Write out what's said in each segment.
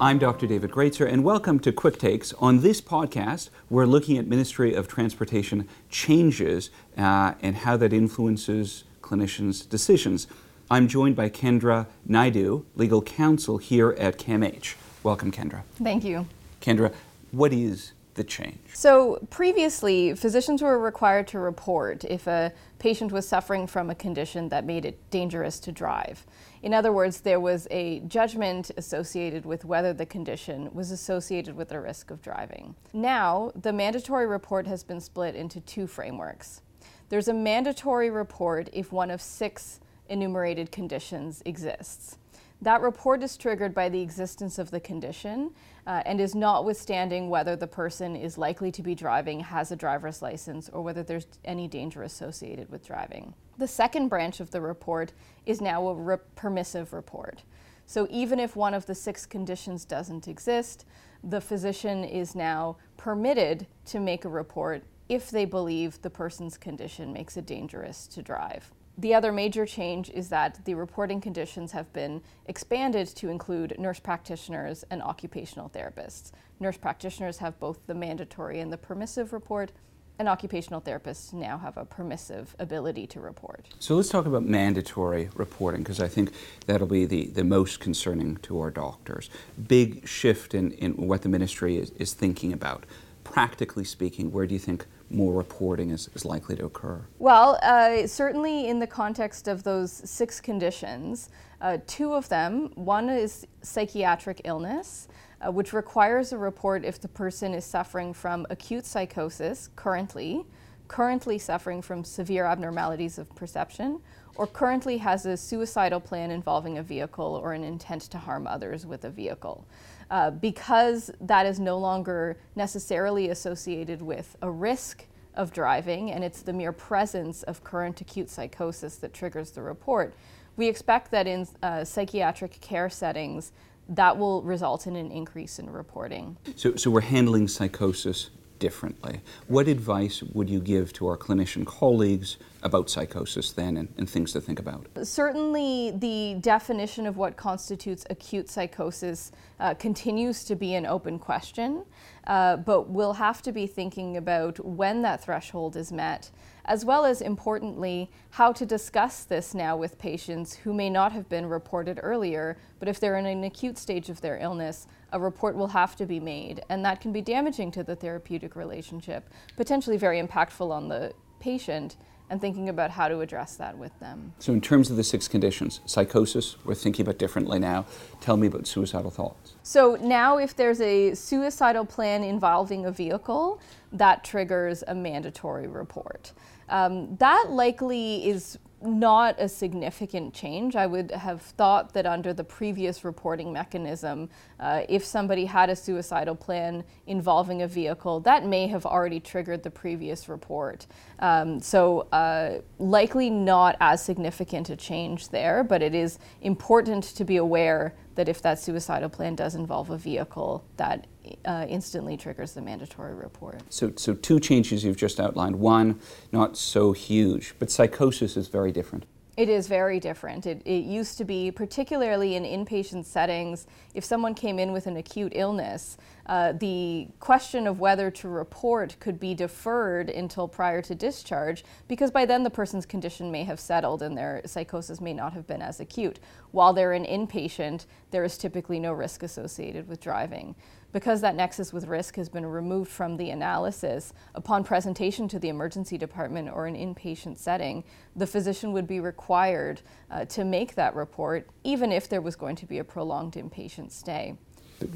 I'm Dr. David Gratzer, and welcome to Quick Takes. On this podcast, we're looking at Ministry of Transportation changes uh, and how that influences clinicians' decisions. I'm joined by Kendra Naidu, legal counsel here at CAMH. Welcome, Kendra. Thank you. Kendra, what is the change? So, previously, physicians were required to report if a patient was suffering from a condition that made it dangerous to drive. In other words, there was a judgment associated with whether the condition was associated with the risk of driving. Now, the mandatory report has been split into two frameworks. There's a mandatory report if one of six enumerated conditions exists. That report is triggered by the existence of the condition uh, and is notwithstanding whether the person is likely to be driving, has a driver's license, or whether there's any danger associated with driving. The second branch of the report is now a re- permissive report. So even if one of the six conditions doesn't exist, the physician is now permitted to make a report if they believe the person's condition makes it dangerous to drive. The other major change is that the reporting conditions have been expanded to include nurse practitioners and occupational therapists. Nurse practitioners have both the mandatory and the permissive report, and occupational therapists now have a permissive ability to report. So let's talk about mandatory reporting because I think that'll be the, the most concerning to our doctors. Big shift in, in what the ministry is, is thinking about. Practically speaking, where do you think more reporting is, is likely to occur? Well, uh, certainly in the context of those six conditions, uh, two of them, one is psychiatric illness, uh, which requires a report if the person is suffering from acute psychosis currently, currently suffering from severe abnormalities of perception, or currently has a suicidal plan involving a vehicle or an intent to harm others with a vehicle. Uh, because that is no longer necessarily associated with a risk of driving and it's the mere presence of current acute psychosis that triggers the report, we expect that in uh, psychiatric care settings, that will result in an increase in reporting. So, so we're handling psychosis differently. What advice would you give to our clinician colleagues about psychosis then and, and, things to think about? Certainly, the definition of what constitutes acute psychosis uh, continues to be an open question, uh, but we'll have to be thinking about when that threshold is met as well as importantly, how to discuss this now with patients who may not have been reported earlier, but if they're in an acute stage of their illness, a report will have to be made, and that can be damaging to the therapeutic relationship, potentially very impactful on the patient and thinking about how to address that with them. So, in terms of the six conditions, psychosis, we're thinking about differently now. Tell me about suicidal thoughts. So, now if there's a suicidal plan involving a vehicle, that triggers a mandatory report. Um, that likely is not a significant change. I would have thought that under the previous reporting mechanism, uh, if somebody had a suicidal plan involving a vehicle, that may have already triggered the previous report. Um, so, uh, likely not as significant a change there, but it is important to be aware that if that suicidal plan does involve a vehicle, that uh, instantly triggers the mandatory report. So, so two changes you've just outlined. One, not so huge, but psychosis is very different. It is very different. It, it, used to be, particularly in inpatient settings, if someone came in with an acute illness, uh, the question of whether to report could be deferred until prior to discharge because by then the person's condition may have settled and their psychosis may not have been as acute. While they're an inpatient, there is typically no risk associated with driving because that nexus with risk has been removed from the analysis, upon presentation to the emergency department or an inpatient setting, the physician would be required uh, to make that report, even if there was going to be a prolonged inpatient stay.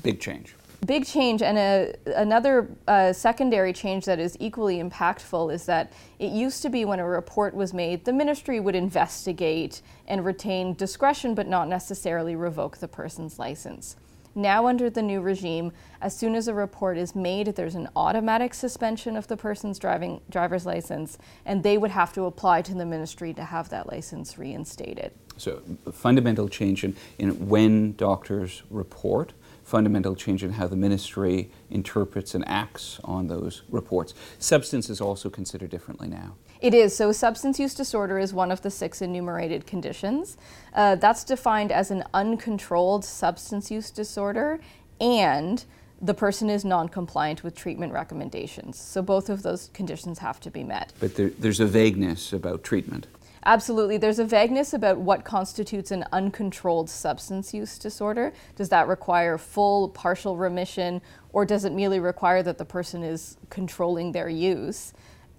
Big change. Big change, and a, another uh, secondary change that is equally impactful is that it used to be when a report was made, the ministry would investigate and retain discretion but not necessarily revoke the person's license. Now, under the new regime, as soon as a report is made, there's an automatic suspension of the person's driving driver's license, and they would have to apply to the ministry to have that license reinstated. So, fundamental change in, in when doctors report, fundamental change in how the ministry interprets and acts on those reports. Substance is also considered differently now. It is. So, substance use disorder is one of the six enumerated conditions. Uh, that's defined as an uncontrolled substance use disorder and the person is non-compliant with treatment recommendations. So both of those conditions have to be met. But there, there's a vagueness about treatment. Absolutely. There's a vagueness about what constitutes an uncontrolled substance use disorder. Does that require full, partial remission, or does it merely require that the person is controlling their use?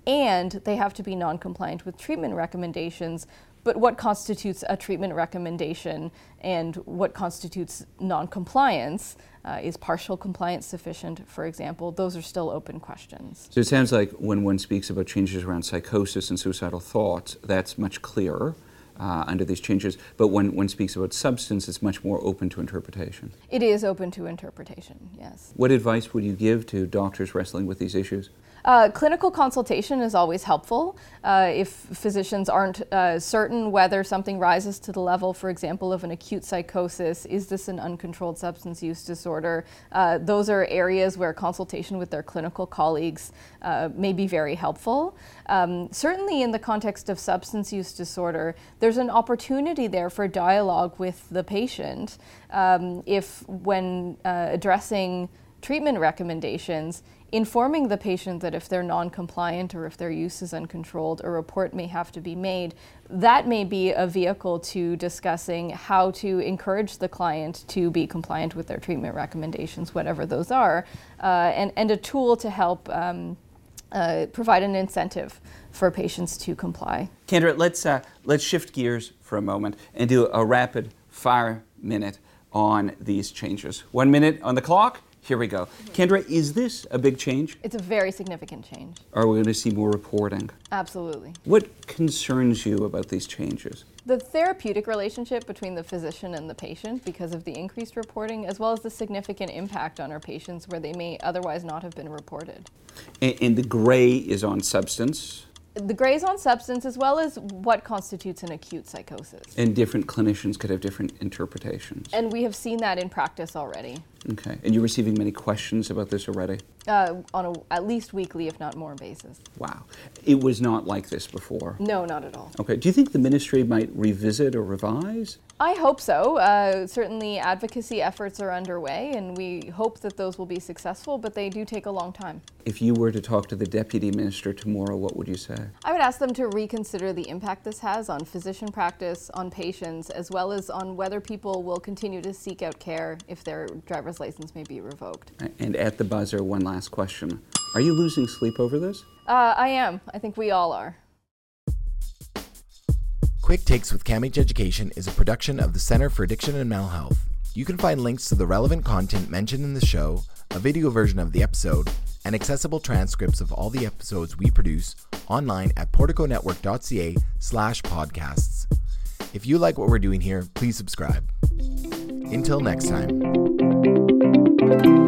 And they have to be non compliant with treatment recommendations. But what constitutes a treatment recommendation and what constitutes non compliance? Uh, is partial compliance sufficient, for example? Those are still open questions. So it sounds like when one speaks about changes around psychosis and suicidal thoughts, that's much clearer. Uh, under these changes, but when one speaks about substance, it's much more open to interpretation. It is open to interpretation, yes. What advice would you give to doctors wrestling with these issues? Uh, clinical consultation is always helpful. Uh, if physicians aren't uh, certain whether something rises to the level, for example, of an acute psychosis, is this an uncontrolled substance use disorder? Uh, those are areas where consultation with their clinical colleagues uh, may be very helpful. Um, certainly, in the context of substance use disorder, there's an opportunity there for dialogue with the patient. Um, if, when uh, addressing treatment recommendations, informing the patient that if they're non-compliant or if their use is uncontrolled, a report may have to be made. That may be a vehicle to discussing how to encourage the client to be compliant with their treatment recommendations, whatever those are, uh, and, and a tool to help um, uh, provide an incentive for patients to comply. Kendra, let's, uh, let's shift gears for a moment and do a rapid fire minute on these changes. One minute on the clock. Here we go. Kendra, is this a big change? It's a very significant change. Are we going to see more reporting? Absolutely. What concerns you about these changes? The therapeutic relationship between the physician and the patient because of the increased reporting, as well as the significant impact on our patients where they may otherwise not have been reported. And, and the gray is on substance. The gray is on substance as well as what constitutes an acute psychosis. And different clinicians could have different interpretations. And we have seen that in practice already. Okay. And you're receiving many questions about this already? Uh, on a at least weekly, if not more, basis. Wow. It was not like this before? No, not at all. Okay. Do you think the ministry might revisit or revise? I hope so. Uh, certainly, advocacy efforts are underway, and we hope that those will be successful, but they do take a long time. If you were to talk to the deputy minister tomorrow, what would you say? I would ask them to reconsider the impact this has on physician practice, on patients, as well as on whether people will continue to seek out care if their driver's license may be revoked. And at the buzzer, one last question. Are you losing sleep over this? Uh, I am. I think we all are. Quick Takes with CAMH Education is a production of the Center for Addiction and Mental Health. You can find links to the relevant content mentioned in the show, a video version of the episode, and accessible transcripts of all the episodes we produce online at porticonetwork.ca slash podcasts. If you like what we're doing here, please subscribe. Until next time. Thank you.